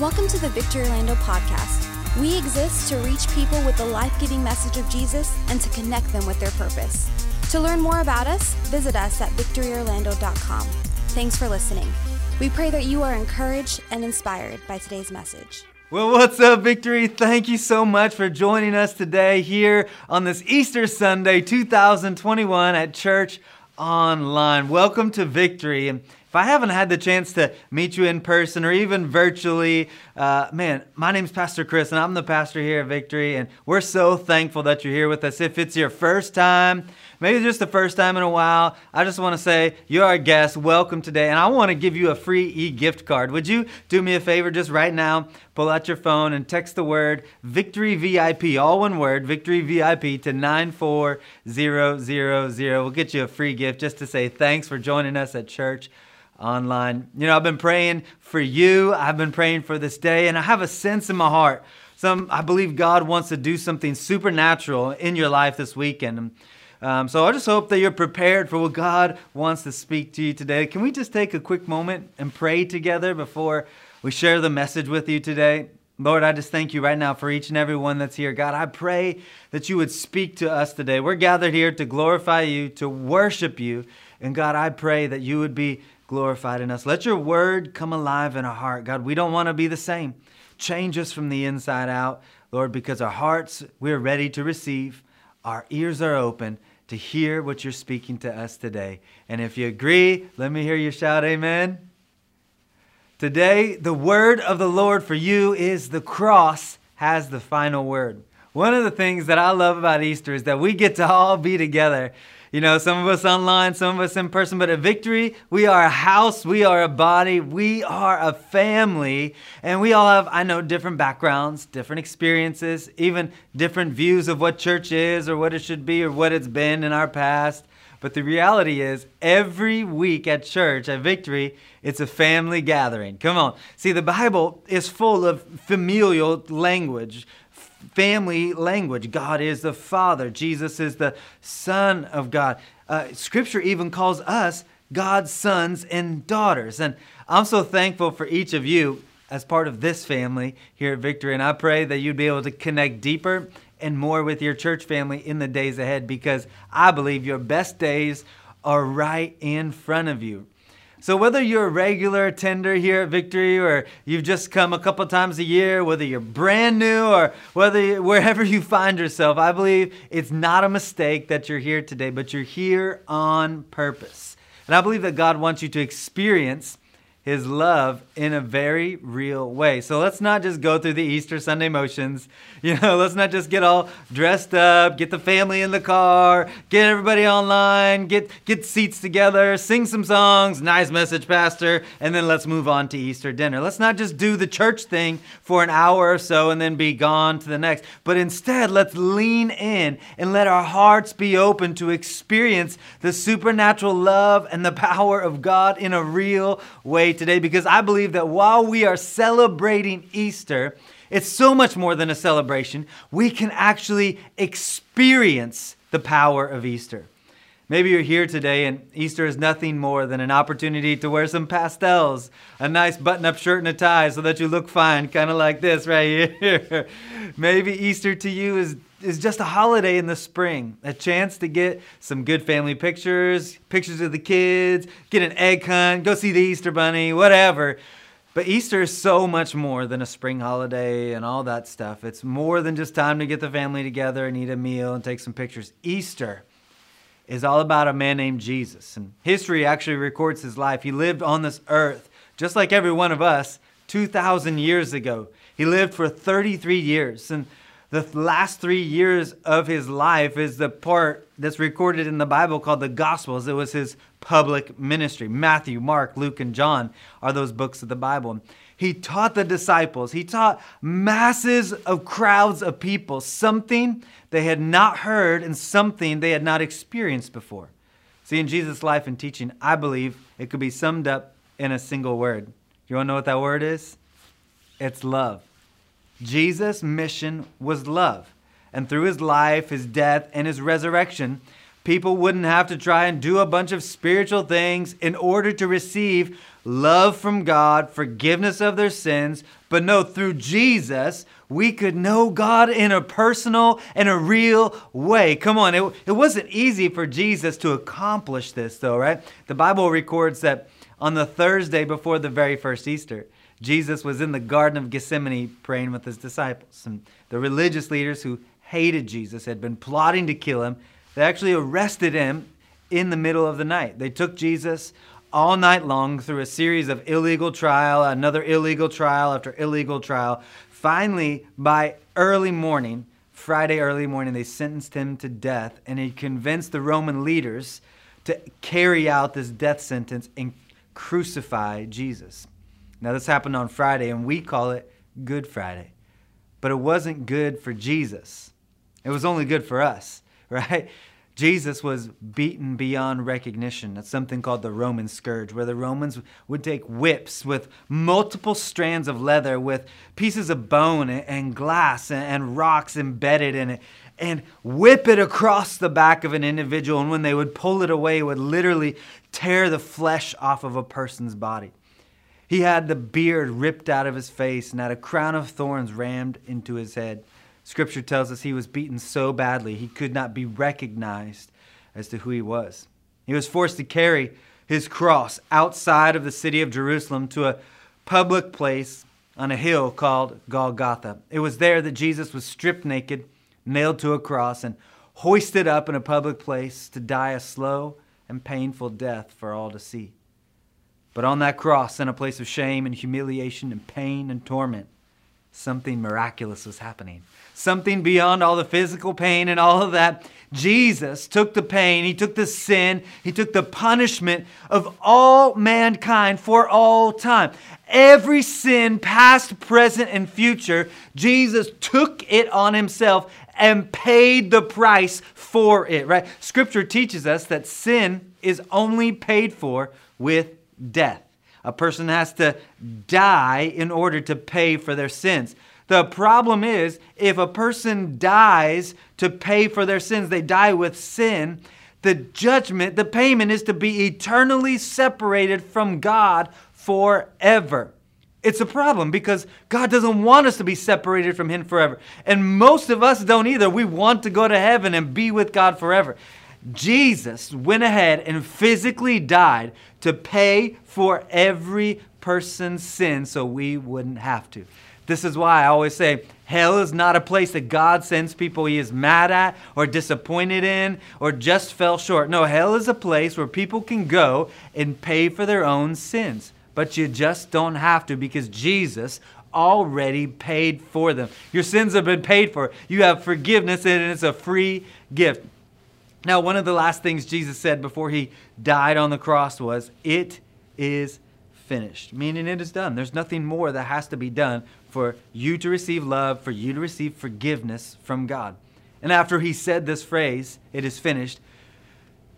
Welcome to the Victory Orlando podcast. We exist to reach people with the life giving message of Jesus and to connect them with their purpose. To learn more about us, visit us at victoryorlando.com. Thanks for listening. We pray that you are encouraged and inspired by today's message. Well, what's up, Victory? Thank you so much for joining us today here on this Easter Sunday 2021 at Church Online. Welcome to Victory. And if I haven't had the chance to meet you in person or even virtually, uh, man, my name's Pastor Chris and I'm the pastor here at Victory. And we're so thankful that you're here with us. If it's your first time, maybe just the first time in a while, I just want to say you're our guest. Welcome today. And I want to give you a free e gift card. Would you do me a favor just right now? Pull out your phone and text the word Victory VIP, all one word, Victory VIP to 94000. We'll get you a free gift just to say thanks for joining us at church online. You know, I've been praying for you. I've been praying for this day, and I have a sense in my heart. Some, I believe God wants to do something supernatural in your life this weekend. Um, so I just hope that you're prepared for what God wants to speak to you today. Can we just take a quick moment and pray together before we share the message with you today? Lord, I just thank you right now for each and every one that's here. God, I pray that you would speak to us today. We're gathered here to glorify you, to worship you. And God, I pray that you would be glorified in us. Let your word come alive in our heart. God, we don't want to be the same. Change us from the inside out, Lord, because our hearts, we're ready to receive. Our ears are open to hear what you're speaking to us today. And if you agree, let me hear you shout, Amen. Today, the word of the Lord for you is the cross has the final word. One of the things that I love about Easter is that we get to all be together you know, some of us online, some of us in person, but at Victory, we are a house, we are a body, we are a family, and we all have, I know, different backgrounds, different experiences, even different views of what church is or what it should be or what it's been in our past. But the reality is, every week at church, at Victory, it's a family gathering. Come on. See, the Bible is full of familial language family language. God is the Father, Jesus is the Son of God. Uh, scripture even calls us God's sons and daughters. And I'm so thankful for each of you as part of this family here at Victory. And I pray that you'd be able to connect deeper and more with your church family in the days ahead because I believe your best days are right in front of you. So, whether you're a regular attender here at Victory or you've just come a couple times a year, whether you're brand new or whether you, wherever you find yourself, I believe it's not a mistake that you're here today, but you're here on purpose. And I believe that God wants you to experience his love in a very real way. So let's not just go through the Easter Sunday motions. You know, let's not just get all dressed up, get the family in the car, get everybody online, get get seats together, sing some songs, nice message, pastor, and then let's move on to Easter dinner. Let's not just do the church thing for an hour or so and then be gone to the next. But instead, let's lean in and let our hearts be open to experience the supernatural love and the power of God in a real way today because I believe that while we are celebrating Easter, it's so much more than a celebration. We can actually experience the power of Easter. Maybe you're here today and Easter is nothing more than an opportunity to wear some pastels, a nice button up shirt and a tie so that you look fine, kind of like this right here. Maybe Easter to you is is just a holiday in the spring, a chance to get some good family pictures, pictures of the kids, get an egg hunt, go see the Easter bunny, whatever. But Easter is so much more than a spring holiday and all that stuff. It's more than just time to get the family together and eat a meal and take some pictures. Easter is all about a man named Jesus. And history actually records his life. He lived on this earth, just like every one of us, 2,000 years ago. He lived for 33 years. And the last three years of his life is the part that's recorded in the Bible called the Gospels. It was his public ministry. Matthew, Mark, Luke, and John are those books of the Bible. He taught the disciples, he taught masses of crowds of people something they had not heard and something they had not experienced before. See, in Jesus' life and teaching, I believe it could be summed up in a single word. You want to know what that word is? It's love. Jesus' mission was love. And through his life, his death, and his resurrection, people wouldn't have to try and do a bunch of spiritual things in order to receive love from God, forgiveness of their sins. But no, through Jesus, we could know God in a personal and a real way. Come on, it, it wasn't easy for Jesus to accomplish this, though, right? The Bible records that on the Thursday before the very first Easter, Jesus was in the Garden of Gethsemane praying with his disciples. And the religious leaders who hated Jesus had been plotting to kill him. They actually arrested him in the middle of the night. They took Jesus all night long through a series of illegal trial, another illegal trial after illegal trial. Finally, by early morning, Friday early morning, they sentenced him to death, and he convinced the Roman leaders to carry out this death sentence and crucify Jesus. Now, this happened on Friday, and we call it Good Friday. But it wasn't good for Jesus, it was only good for us, right? Jesus was beaten beyond recognition. That's something called the Roman scourge, where the Romans would take whips with multiple strands of leather, with pieces of bone and glass and rocks embedded in it, and whip it across the back of an individual. And when they would pull it away, it would literally tear the flesh off of a person's body. He had the beard ripped out of his face and had a crown of thorns rammed into his head. Scripture tells us he was beaten so badly he could not be recognized as to who he was. He was forced to carry his cross outside of the city of Jerusalem to a public place on a hill called Golgotha. It was there that Jesus was stripped naked, nailed to a cross, and hoisted up in a public place to die a slow and painful death for all to see. But on that cross, in a place of shame and humiliation and pain and torment, something miraculous was happening something beyond all the physical pain and all of that. Jesus took the pain, he took the sin, he took the punishment of all mankind for all time. Every sin, past, present, and future, Jesus took it on himself and paid the price for it, right? Scripture teaches us that sin is only paid for with death. A person has to die in order to pay for their sins. The problem is, if a person dies to pay for their sins, they die with sin, the judgment, the payment is to be eternally separated from God forever. It's a problem because God doesn't want us to be separated from Him forever. And most of us don't either. We want to go to heaven and be with God forever. Jesus went ahead and physically died to pay for every person's sin so we wouldn't have to. This is why I always say hell is not a place that God sends people he is mad at or disappointed in or just fell short. No, hell is a place where people can go and pay for their own sins. But you just don't have to because Jesus already paid for them. Your sins have been paid for. You have forgiveness and it's a free gift. Now, one of the last things Jesus said before he died on the cross was, It is finished, meaning it is done. There's nothing more that has to be done for you to receive love, for you to receive forgiveness from God. And after he said this phrase, it is finished,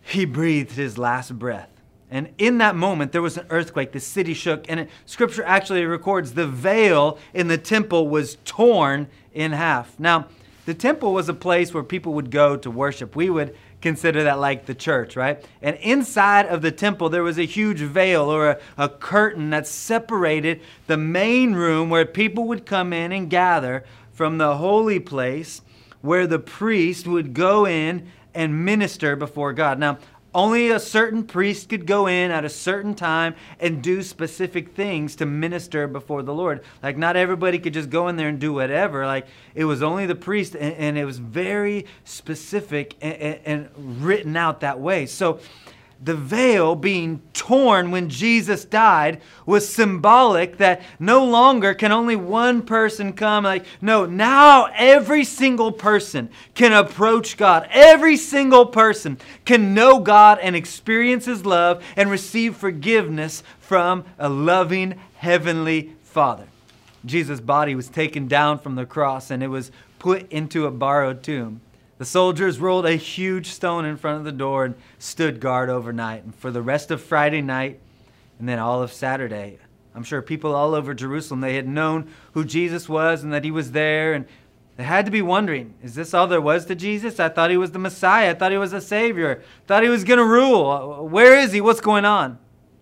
he breathed his last breath. And in that moment, there was an earthquake. The city shook. And it, scripture actually records the veil in the temple was torn in half. Now, the temple was a place where people would go to worship. We would consider that like the church, right? And inside of the temple, there was a huge veil or a, a, curtain that separated the main room where people would come in and gather from the holy place where the priest would go in and minister before God. Now, only a certain priest could go in at a certain time and do specific things to minister before the Lord. Like, not everybody could just go in there and do whatever. Like, it was only the priest, and, and it was very specific and, and, and written out that way. So, the veil being torn when Jesus died was symbolic that no longer can only one person come. Like, no, now every single person can approach God. Every single person can know God and experience His love and receive forgiveness from a loving Heavenly Father. Jesus' body was taken down from the cross and it was put into a borrowed tomb. The soldiers rolled a huge stone in front of the door and stood guard overnight. And for the rest of Friday night and then all of Saturday, I'm sure people all over Jerusalem, they had known who Jesus was and that he was there. And They had to be wondering, is this all there was to Jesus? I thought he was the Messiah. I thought he was a Savior. I thought he was going to rule. Where is he? What's going on?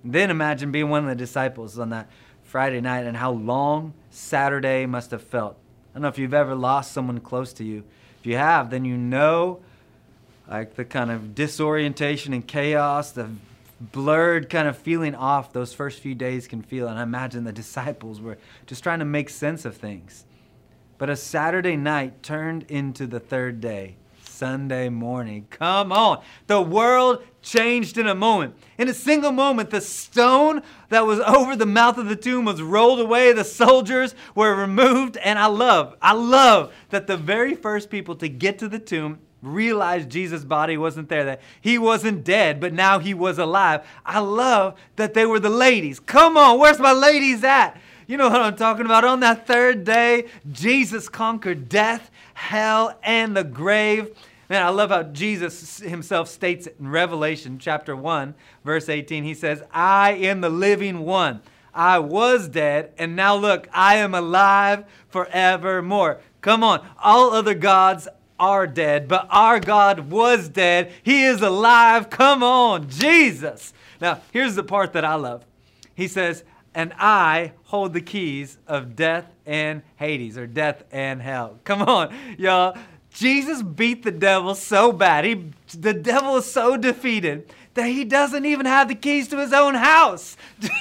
then imagine being one of the disciples on that Friday night and how long Saturday must have felt. I don't know if you've ever lost someone close to you. If you have, then you know like the kind of disorientation and chaos, the blurred kind of feeling off those first few days can feel. And I imagine the disciples were just trying to make sense of things. But a Saturday night turned into the third day, Sunday morning. Come on. The world changed in a moment. In a single moment, the stone that was over the mouth of the tomb was rolled away. The soldiers were removed. And I love, I love that the very first people to get to the tomb realized Jesus' body wasn't there, that he wasn't dead, but now he was alive. I love that they were the ladies. Come on, where's my ladies at? You know what I'm talking about. On that third day, Jesus conquered death, hell, and the grave. Man, I love how Jesus himself states it in Revelation chapter 1, verse 18. He says, I am the living one. I was dead, and now look, I am alive forevermore. Come on, all other gods are dead, but our God was dead. He is alive. Come on, Jesus. Now, here's the part that I love. He says, and I hold the keys of death and Hades, or death and hell. Come on, y'all. Jesus beat the devil so bad. He, the devil is so defeated that he doesn't even have the keys to his own house.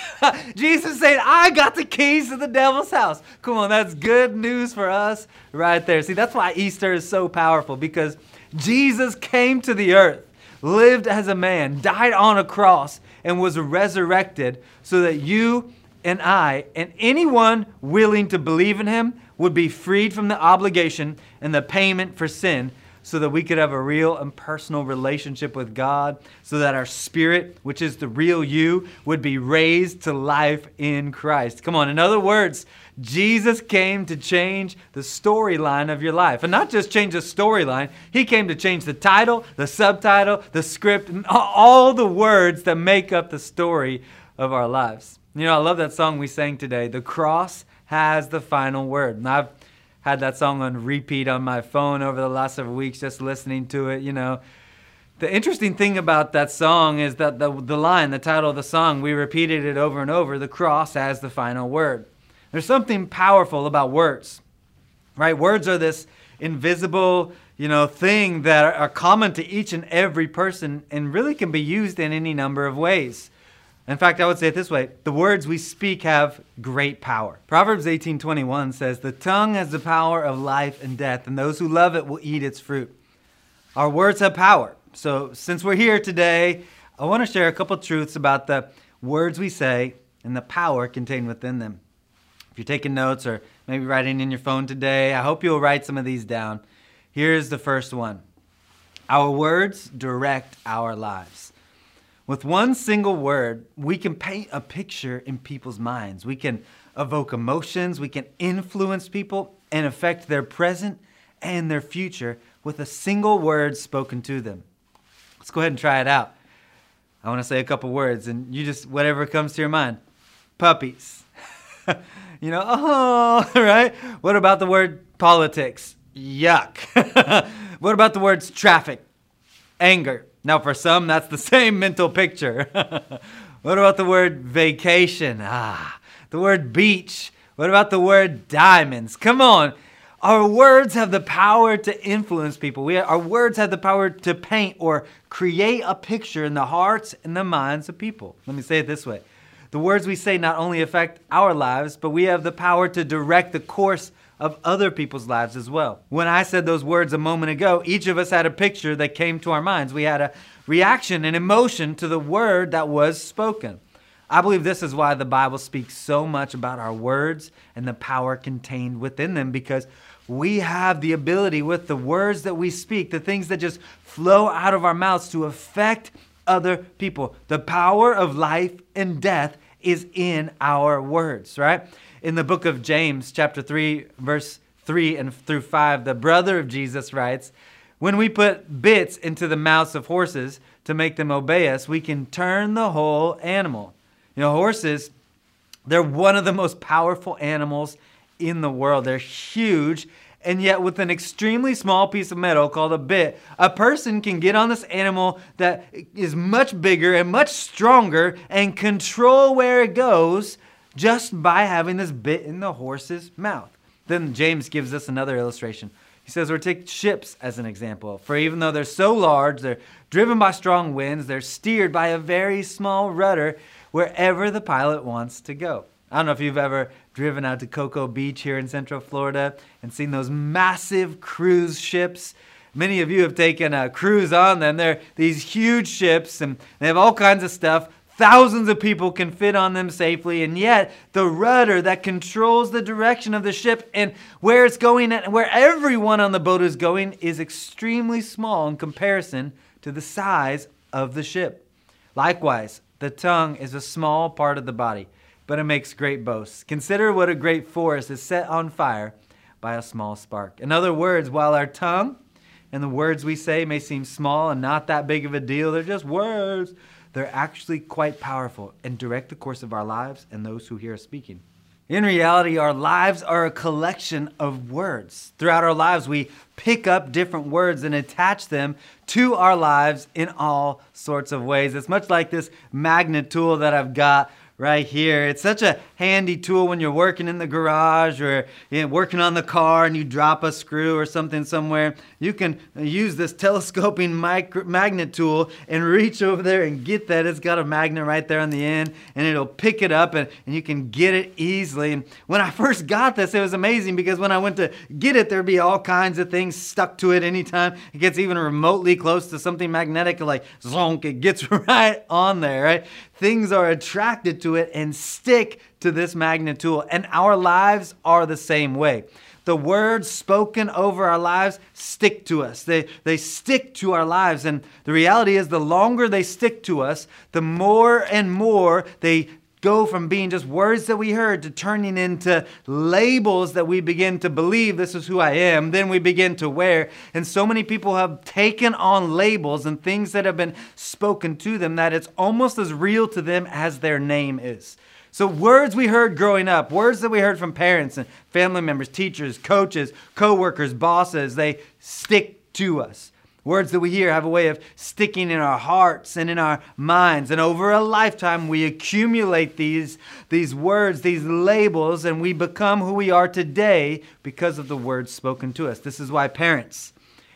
Jesus said, I got the keys to the devil's house. Come on, that's good news for us right there. See, that's why Easter is so powerful because Jesus came to the earth, lived as a man, died on a cross, and was resurrected so that you and I and anyone willing to believe in him would be freed from the obligation and the payment for sin so that we could have a real and personal relationship with God, so that our spirit, which is the real you, would be raised to life in Christ. Come on, in other words, Jesus came to change the storyline of your life. And not just change the storyline, He came to change the title, the subtitle, the script, and all the words that make up the story of our lives. You know, I love that song we sang today. The cross has the final word. And I've had that song on repeat on my phone over the last several weeks, just listening to it, you know. The interesting thing about that song is that the, the line, the title of the song, we repeated it over and over the cross has the final word. There's something powerful about words, right? Words are this invisible, you know, thing that are common to each and every person and really can be used in any number of ways. In fact, I would say it this way the words we speak have great power. Proverbs 18:21 says, "The tongue has the power of life and death, and those who love it will eat its fruit." Our words have power. So, since we're here today, I want to share a couple truths about the words we say and the power contained within them. If you're taking notes or maybe writing in your phone today, I hope you'll write some of these down. Here's the first one Our words direct our lives. With one single word, we can paint a picture in people's minds. We can evoke emotions, we can influence people and affect their present and their future with a single word spoken to them. Let's go ahead and try it out. I want to say a couple words, and you just, whatever comes to your mind. Puppies. you know, oh, right? What about the word politics? Yuck. what about the words traffic? Anger. Now, for some, that's the same mental picture. what about the word vacation? Ah, the word beach. What about the word diamonds? Come on. Our words have the power to influence people. We, our words have the power to paint or create a picture in the hearts and the minds of people. Let me say it this way The words we say not only affect our lives, but we have the power to direct the course of other people's lives as well. When I said those words a moment ago, each of us had a picture that came to our minds. We had a reaction and emotion to the word that was spoken. I believe this is why the Bible speaks so much about our words and the power contained within them because we have the ability with the words that we speak, the things that just flow out of our mouths to affect other people. The power of life and death is in our words, right? In the book of James, chapter 3, verse 3 and through 5, the brother of Jesus writes, When we put bits into the mouths of horses to make them obey us, we can turn the whole animal. You know, horses, they're one of the most powerful animals in the world. They're huge And yet, with an extremely small piece of metal called a bit, a person can get on this animal that is much bigger and much stronger and control where it goes just by having this bit in the horse's mouth. Then James gives us another illustration. He says, or take ships as an example. For even though they're so large, they're driven by strong winds, they're steered by a very small rudder wherever the pilot wants to go. I don't know if you've ever driven out to Cocoa Beach here in Central Florida and seen those massive cruise ships. Many of you have taken a cruise on them. They're these huge ships and they have all kinds of stuff. Thousands of people can fit on them safely, and yet the rudder that controls the direction of the ship and where it's going and where everyone on the boat is going is extremely small in comparison to the size of the ship. Likewise, the tongue is a small part of the body but it makes great boasts. Consider what a great forest is set on fire by a small spark. In other words, while our tongue and the words we say may seem small and not that big of a deal, they're just words. They're actually quite powerful and direct the course of our lives and those who hear us speaking. In reality, our lives are a collection of words. Throughout our lives, we pick up different words and attach them to our lives in all sorts of ways. It's much like this magnet tool that I've got right here. It's such a handy tool when you're working in the garage or you know, working on the car and you drop a screw or something somewhere. You can use this telescoping micro- magnet tool and reach over there and get that. It's got a magnet right there on the end and it'll pick it up and, and you can get it easily. And when I first got this, it was amazing because when I went to get it, there'd be all kinds of things stuck to it anytime it gets even remotely close to something magnetic, like zonk, it gets right on there, right? Things are attracted to it and stick to this magnet tool. And our lives are the same way. The words spoken over our lives stick to us. They, they stick to our lives. And the reality is, the longer they stick to us, the more and more they go from being just words that we heard to turning into labels that we begin to believe this is who I am, then we begin to wear. And so many people have taken on labels and things that have been spoken to them that it's almost as real to them as their name is. So, words we heard growing up, words that we heard from parents and family members, teachers, coaches, co workers, bosses, they stick to us. Words that we hear have a way of sticking in our hearts and in our minds. And over a lifetime, we accumulate these, these words, these labels, and we become who we are today because of the words spoken to us. This is why, parents,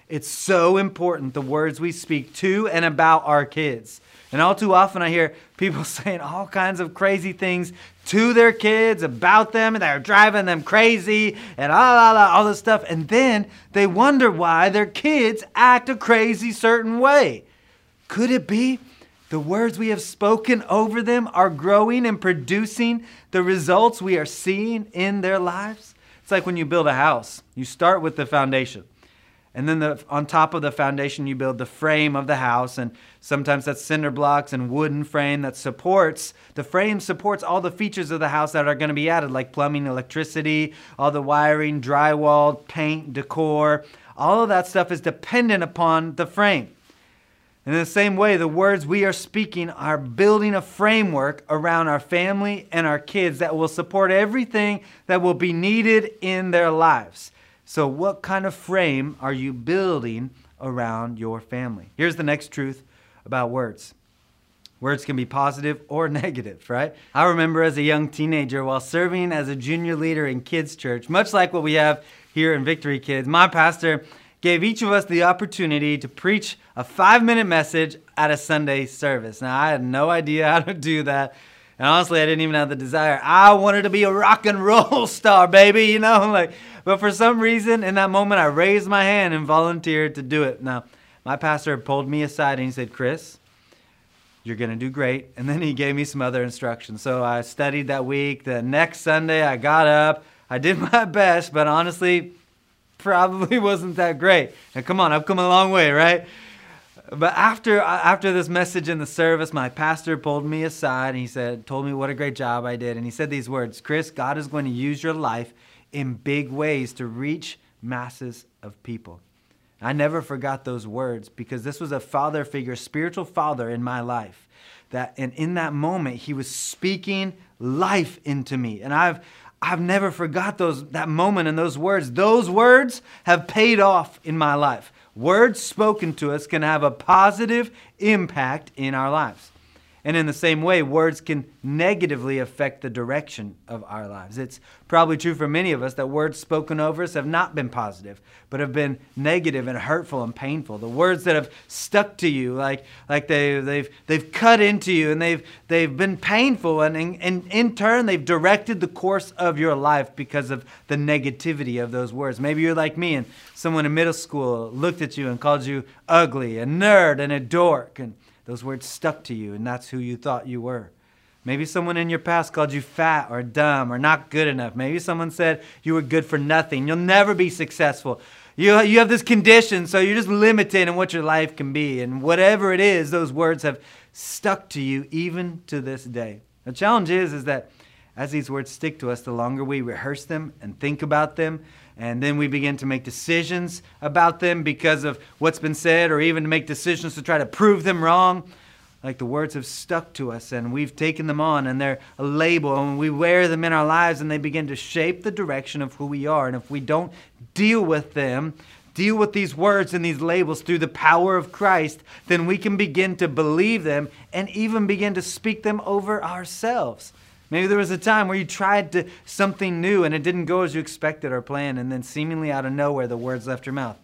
it's so important the words we speak to and about our kids. And all too often, I hear people saying all kinds of crazy things to their kids about them, and they're driving them crazy, and all, all, all this stuff. And then they wonder why their kids act a crazy certain way. Could it be the words we have spoken over them are growing and producing the results we are seeing in their lives? It's like when you build a house, you start with the foundation. And then the, on top of the foundation, you build the frame of the house. And sometimes that's cinder blocks and wooden frame that supports, the frame supports all the features of the house that are going to be added, like plumbing, electricity, all the wiring, drywall, paint, decor. All of that stuff is dependent upon the frame. In the same way, the words we are speaking are building a framework around our family and our kids that will support everything that will be needed in their lives. So, what kind of frame are you building around your family? Here's the next truth about words words can be positive or negative, right? I remember as a young teenager while serving as a junior leader in kids' church, much like what we have here in Victory Kids, my pastor gave each of us the opportunity to preach a five minute message at a Sunday service. Now, I had no idea how to do that. And honestly, I didn't even have the desire. I wanted to be a rock and roll star, baby, you know? Like, but for some reason, in that moment, I raised my hand and volunteered to do it. Now, my pastor pulled me aside and he said, Chris, you're going to do great. And then he gave me some other instructions. So I studied that week. The next Sunday, I got up. I did my best, but honestly, probably wasn't that great. Now, come on, I've come a long way, right? But after uh, after this message in the service, my pastor pulled me aside and he said, told me what a great job I did. And he said these words, Chris, God is going to use your life in big ways to reach masses of people. I never forgot those words because this was a father figure, spiritual father in my life. That and in that moment he was speaking life into me. And I've I've never forgot those that moment and those words. Those words have paid off in my life. Words spoken to us can have a positive impact in our lives. And in the same way, words can negatively affect the direction of our lives. It's probably true for many of us that words spoken over us have not been positive, but have been negative and hurtful and painful. The words that have stuck to you, like, like they, they've, they've cut into you and they've, they've been painful, and, and, and in turn, they've directed the course of your life because of the negativity of those words. Maybe you're like me, and someone in middle school looked at you and called you ugly, a nerd, and a dork. And those words stuck to you, and that's who you thought you were. Maybe someone in your past called you fat or dumb or not good enough. Maybe someone said you were good for nothing. You'll never be successful. You, you have this condition, so you're just limited in what your life can be. And whatever it is, those words have stuck to you even to this day. The challenge is, is that as these words stick to us, the longer we rehearse them and think about them, and then we begin to make decisions about them because of what's been said, or even to make decisions to try to prove them wrong. Like the words have stuck to us, and we've taken them on, and they're a label, and we wear them in our lives, and they begin to shape the direction of who we are. And if we don't deal with them, deal with these words and these labels through the power of Christ, then we can begin to believe them and even begin to speak them over ourselves. Maybe there was a time where you tried to, something new and it didn't go as you expected or planned, and then seemingly out of nowhere, the words left your mouth.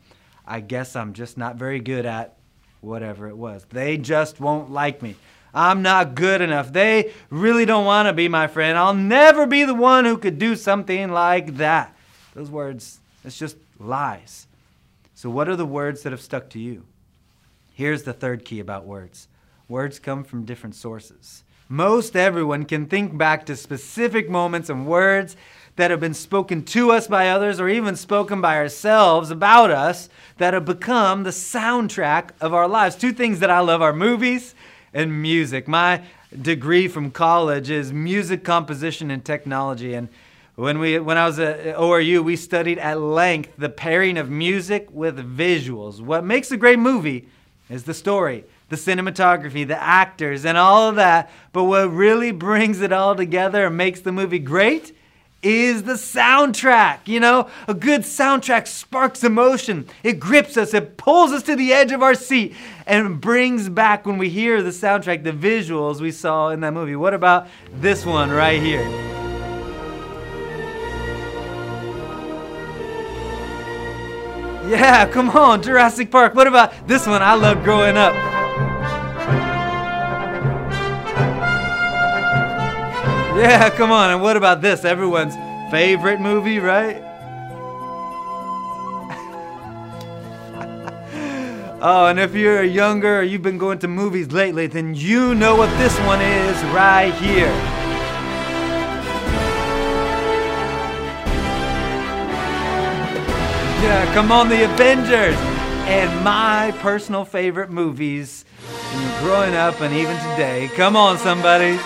I guess I'm just not very good at whatever it was. They just won't like me. I'm not good enough. They really don't want to be my friend. I'll never be the one who could do something like that. Those words, it's just lies. So, what are the words that have stuck to you? Here's the third key about words words come from different sources. Most everyone can think back to specific moments and words that have been spoken to us by others or even spoken by ourselves about us that have become the soundtrack of our lives. Two things that I love are movies and music. My degree from college is music composition and technology and when we when I was at ORU, we studied at length the pairing of music with visuals. What makes a great movie is the story the cinematography, the actors, and all of that. But what really brings it all together and makes the movie great is the soundtrack. You know, a good soundtrack sparks emotion. It grips us, it pulls us to the edge of our seat, and brings back when we hear the soundtrack the visuals we saw in that movie. What about this one right here? Yeah, come on, Jurassic Park. What about this one? I loved growing up. Yeah, come on. And what about this? Everyone's favorite movie, right? oh, and if you're younger or you've been going to movies lately, then you know what this one is right here. Yeah, come on, the Avengers. And my personal favorite movies growing up and even today. Come on, somebody.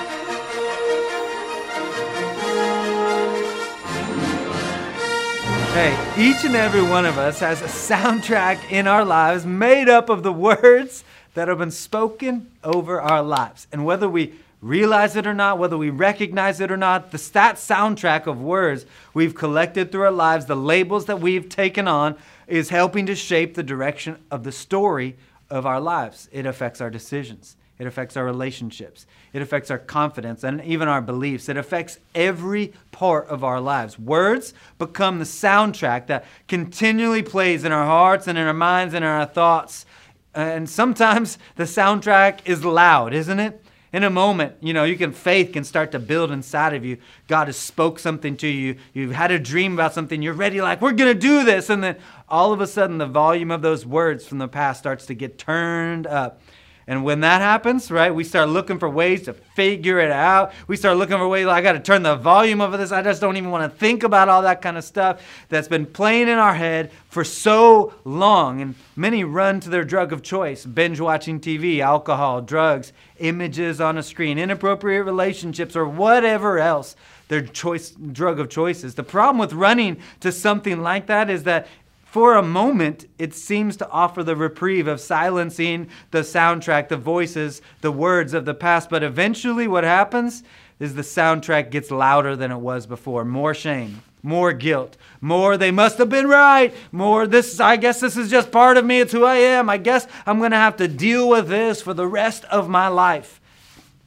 Hey, each and every one of us has a soundtrack in our lives made up of the words that have been spoken over our lives. And whether we realize it or not, whether we recognize it or not, the that soundtrack of words we've collected through our lives, the labels that we've taken on, is helping to shape the direction of the story of our lives. It affects our decisions. It affects our relationships. It affects our confidence and even our beliefs. It affects every part of our lives. Words become the soundtrack that continually plays in our hearts and in our minds and in our thoughts. And sometimes the soundtrack is loud, isn't it? In a moment, you know, you can faith can start to build inside of you. God has spoke something to you. You've had a dream about something. You're ready, like we're gonna do this, and then all of a sudden, the volume of those words from the past starts to get turned up and when that happens, right, we start looking for ways to figure it out. We start looking for ways, like, I got to turn the volume of this. I just don't even want to think about all that kind of stuff that's been playing in our head for so long. And many run to their drug of choice binge watching TV, alcohol, drugs, images on a screen, inappropriate relationships, or whatever else their choice drug of choice is. The problem with running to something like that is that for a moment, it seems to offer the reprieve of silencing the soundtrack, the voices, the words of the past. But eventually, what happens? is the soundtrack gets louder than it was before. More shame, more guilt, more they must have been right, more this, I guess this is just part of me, it's who I am. I guess I'm going to have to deal with this for the rest of my life.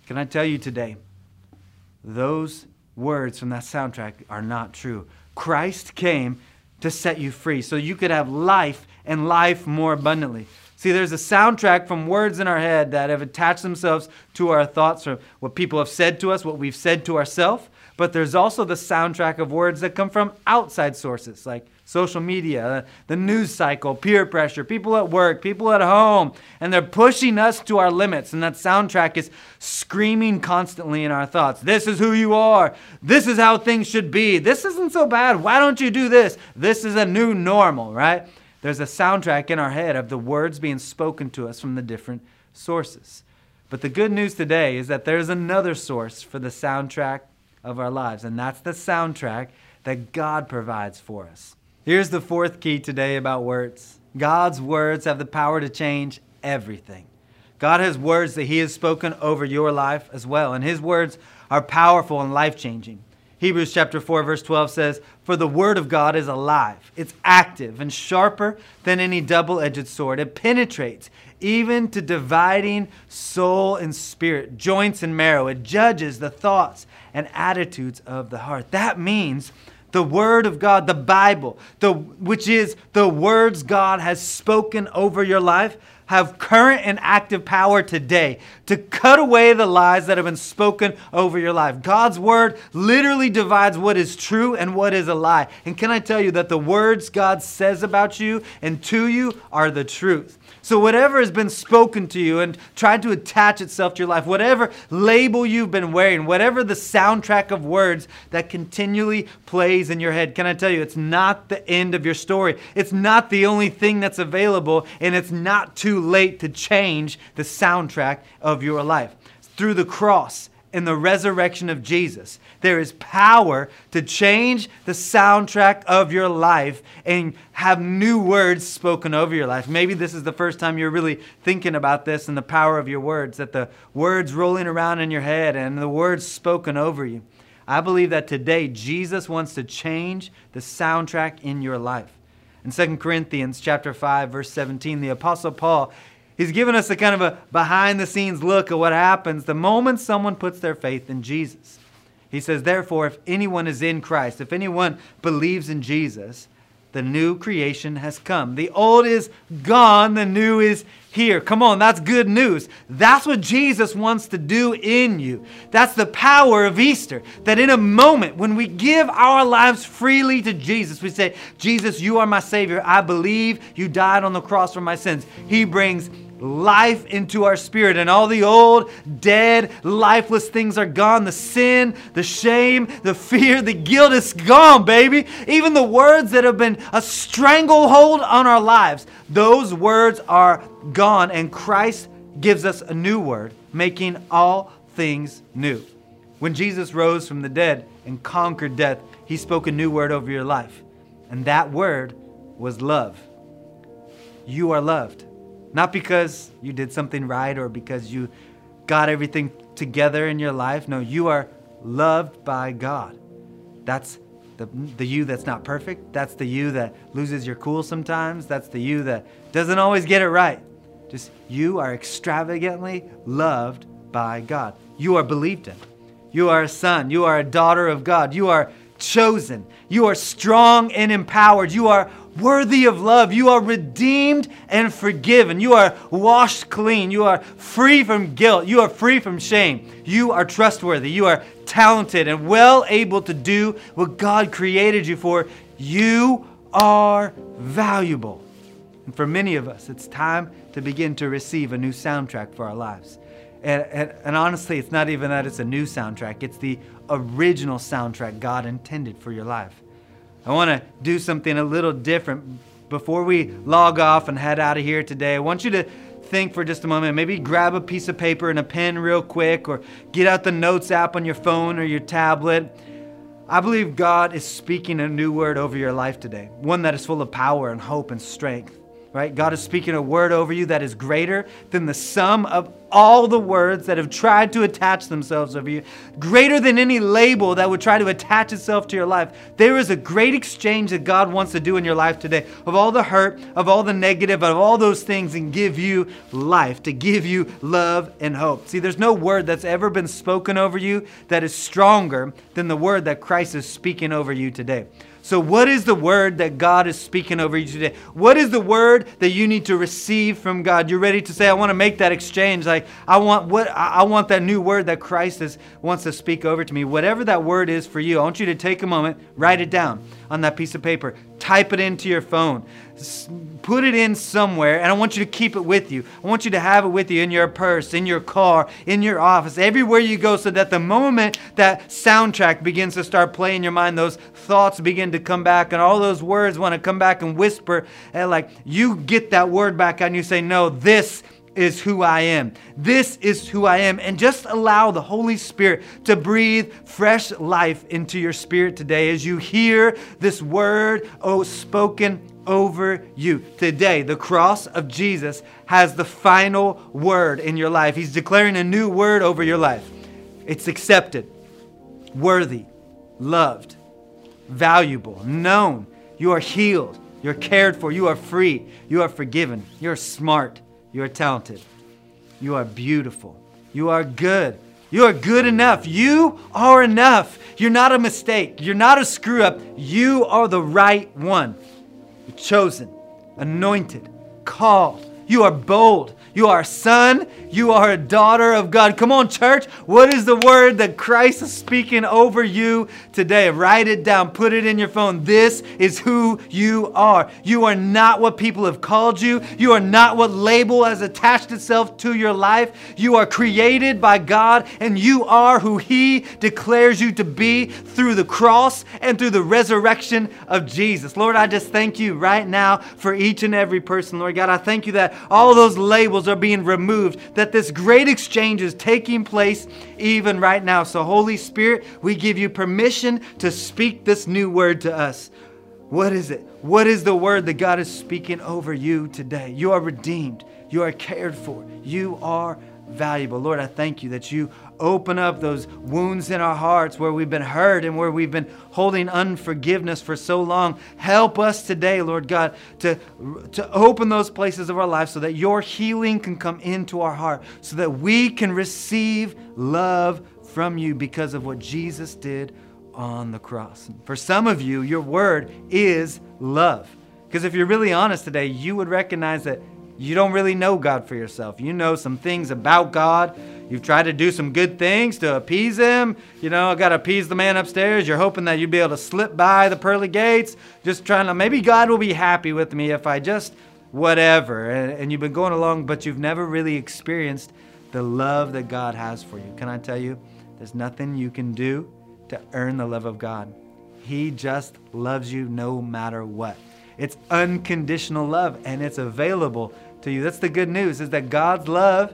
Can I tell you today, those words from that soundtrack are not true. Christ came to set you free so you could have life and life more abundantly. See, there's a soundtrack from words in our head that have attached themselves to our thoughts or what people have said to us, what we've said to ourselves. But there's also the soundtrack of words that come from outside sources like social media, uh, the news cycle, peer pressure, people at work, people at home, and they're pushing us to our limits. And that soundtrack is screaming constantly in our thoughts This is who you are. This is how things should be. This isn't so bad. Why don't you do this? This is a new normal, right? There's a soundtrack in our head of the words being spoken to us from the different sources. But the good news today is that there's another source for the soundtrack of our lives, and that's the soundtrack that God provides for us. Here's the fourth key today about words God's words have the power to change everything. God has words that He has spoken over your life as well, and His words are powerful and life changing. Hebrews chapter 4 verse 12 says, "For the word of God is alive. It's active and sharper than any double-edged sword. It penetrates even to dividing soul and spirit, joints and marrow. It judges the thoughts and attitudes of the heart." That means the word of God, the Bible, the, which is the words God has spoken over your life, have current and active power today to cut away the lies that have been spoken over your life. God's word literally divides what is true and what is a lie. And can I tell you that the words God says about you and to you are the truth? So, whatever has been spoken to you and tried to attach itself to your life, whatever label you've been wearing, whatever the soundtrack of words that continually plays in your head, can I tell you, it's not the end of your story. It's not the only thing that's available, and it's not too late to change the soundtrack of your life. Through the cross, in the resurrection of Jesus. There is power to change the soundtrack of your life and have new words spoken over your life. Maybe this is the first time you're really thinking about this and the power of your words, that the words rolling around in your head and the words spoken over you. I believe that today Jesus wants to change the soundtrack in your life. In 2 Corinthians chapter 5 verse 17, the apostle Paul He's given us a kind of a behind the scenes look at what happens the moment someone puts their faith in Jesus. He says, Therefore, if anyone is in Christ, if anyone believes in Jesus, the new creation has come. The old is gone, the new is here. Come on, that's good news. That's what Jesus wants to do in you. That's the power of Easter. That in a moment, when we give our lives freely to Jesus, we say, Jesus, you are my Savior. I believe you died on the cross for my sins. He brings life into our spirit, and all the old, dead, lifeless things are gone. The sin, the shame, the fear, the guilt is gone, baby. Even the words that have been a stranglehold on our lives, those words are gone, and Christ gives us a new word, making all things new. When Jesus rose from the dead and conquered death, he spoke a new word over your life, and that word was love. You are loved. Not because you did something right or because you got everything together in your life. No, you are loved by God. That's the, the you that's not perfect. That's the you that loses your cool sometimes. That's the you that doesn't always get it right. Just you are extravagantly loved by God. You are believed in. You are a son. You are a daughter of God. You are chosen. You are strong and empowered. You are worthy of love. You are redeemed and forgiven. You are washed clean. You are free from guilt. You are free from shame. You are trustworthy. You are talented and well able to do what God created you for. You are valuable. And for many of us, it's time to begin to receive a new soundtrack for our lives. And, and, and, honestly, it's not even that it's a new soundtrack, it's the original soundtrack God intended for your life. I want to do something a little different. Before we log off and head out of here today, I want you to think for just a moment. Maybe grab a piece of paper and a pen real quick, or get out the notes app on your phone or your tablet. I believe God is speaking a new word over your life today, one that is full of power and hope and strength. Right? God is speaking a word over you that is greater than the sum of all the words that have tried to attach themselves over you, greater than any label that would try to attach itself to your life. There is a great exchange that God wants to do in your life today of all the hurt, of all the negative, of all those things, and give you life, to give you love and hope. See, there's no word that's ever been spoken over you that is stronger than the word that Christ is speaking over you today. So, what is the word that God is speaking over you today? What is the word that you need to receive from God? You're ready to say, I want to make that exchange. Like, I want what I want that new word that Christ is, wants to speak over to me. Whatever that word is for you, I want you to take a moment, write it down on that piece of paper, type it into your phone put it in somewhere and I want you to keep it with you. I want you to have it with you in your purse, in your car, in your office, everywhere you go, so that the moment that soundtrack begins to start playing in your mind, those thoughts begin to come back and all those words want to come back and whisper. And like you get that word back and you say, No, this is who I am. This is who I am. And just allow the Holy Spirit to breathe fresh life into your spirit today as you hear this word, oh, spoken over you. Today, the cross of Jesus has the final word in your life. He's declaring a new word over your life. It's accepted, worthy, loved, valuable, known. You are healed. You're cared for. You are free. You are forgiven. You're smart. You are talented. You are beautiful. You are good. You are good enough. You are enough. You're not a mistake. You're not a screw up. You are the right one chosen, anointed, called. You are bold. You are a son. You are a daughter of God. Come on, church. What is the word that Christ is speaking over you today? Write it down. Put it in your phone. This is who you are. You are not what people have called you. You are not what label has attached itself to your life. You are created by God, and you are who He declares you to be through the cross and through the resurrection of Jesus. Lord, I just thank you right now for each and every person. Lord God, I thank you that all those labels are being removed, that this great exchange is taking place even right now. So, Holy Spirit, we give you permission to speak this new word to us. What is it? What is the word that God is speaking over you today? You are redeemed. You are cared for. You are valuable. Lord, I thank you that you open up those wounds in our hearts where we've been hurt and where we've been holding unforgiveness for so long. Help us today, Lord God, to, to open those places of our life so that your healing can come into our heart, so that we can receive love from you because of what Jesus did on the cross. For some of you, your word is love. Because if you're really honest today, you would recognize that you don't really know God for yourself. You know some things about God. You've tried to do some good things to appease Him. You know, I got to appease the man upstairs. You're hoping that you'd be able to slip by the pearly gates, just trying to, maybe God will be happy with me if I just whatever. And, and you've been going along, but you've never really experienced the love that God has for you. Can I tell you, there's nothing you can do to earn the love of God. He just loves you no matter what. It's unconditional love and it's available to you. That's the good news is that God's love,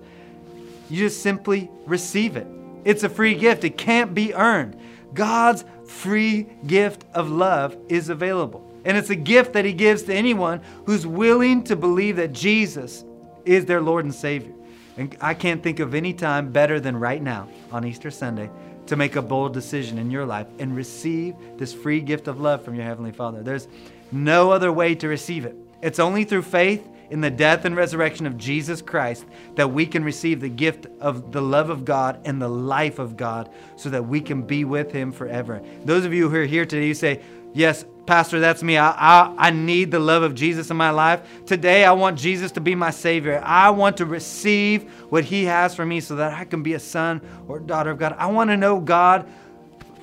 you just simply receive it. It's a free gift. It can't be earned. God's free gift of love is available. And it's a gift that he gives to anyone who's willing to believe that Jesus is their Lord and Savior. And I can't think of any time better than right now on Easter Sunday to make a bold decision in your life and receive this free gift of love from your Heavenly Father. There's no other way to receive it. It's only through faith in the death and resurrection of Jesus Christ that we can receive the gift of the love of God and the life of God so that we can be with Him forever. Those of you who are here today, you say, Yes, Pastor, that's me. I, I, I, need the love of Jesus in my life. Today, I want Jesus to be my Savior. I want to receive what He has for me so that I can be a son or daughter of God. I want to know God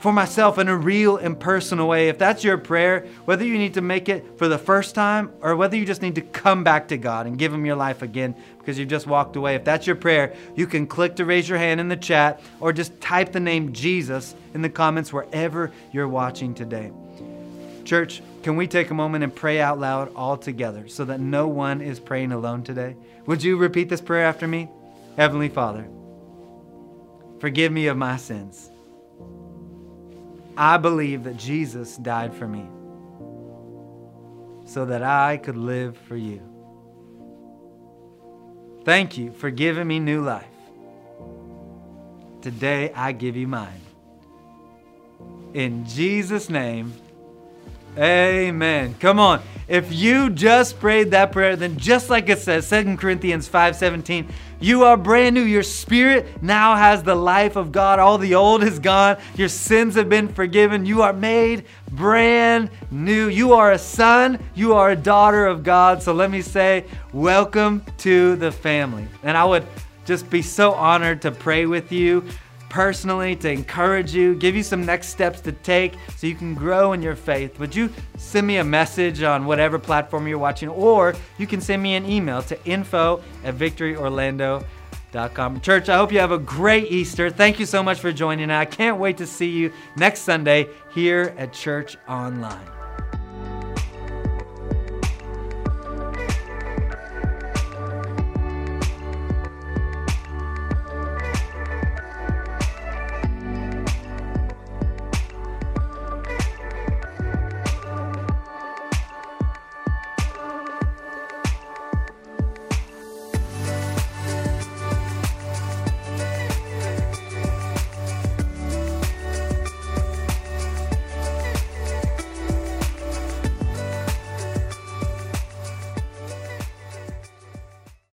for myself in a real and personal way. If that's your prayer, whether you need to make it for the first time or whether you just need to come back to God and give Him your life again because you've just walked away, if that's your prayer, you can click to raise your hand in the chat or just type the name Jesus in the comments wherever you're watching today. Church, can we take a moment and pray out loud all together so that no one is praying alone today? Would you repeat this prayer after me? Heavenly Father, forgive me of my sins. I believe that Jesus died for me so that I could live for you. Thank you for giving me new life. Today I give you mine. In Jesus' name, amen. Come on. If you just prayed that prayer, then just like it says, 2 Corinthians 5:17, you are brand new. Your spirit now has the life of God. All the old is gone. Your sins have been forgiven. You are made brand new. You are a son. You are a daughter of God. So let me say, welcome to the family. And I would just be so honored to pray with you personally to encourage you, give you some next steps to take so you can grow in your faith, would you send me a message on whatever platform you're watching, or you can send me an email to info at victoryorlando.com. Church, I hope you have a great Easter. Thank you so much for joining. I can't wait to see you next Sunday here at Church Online.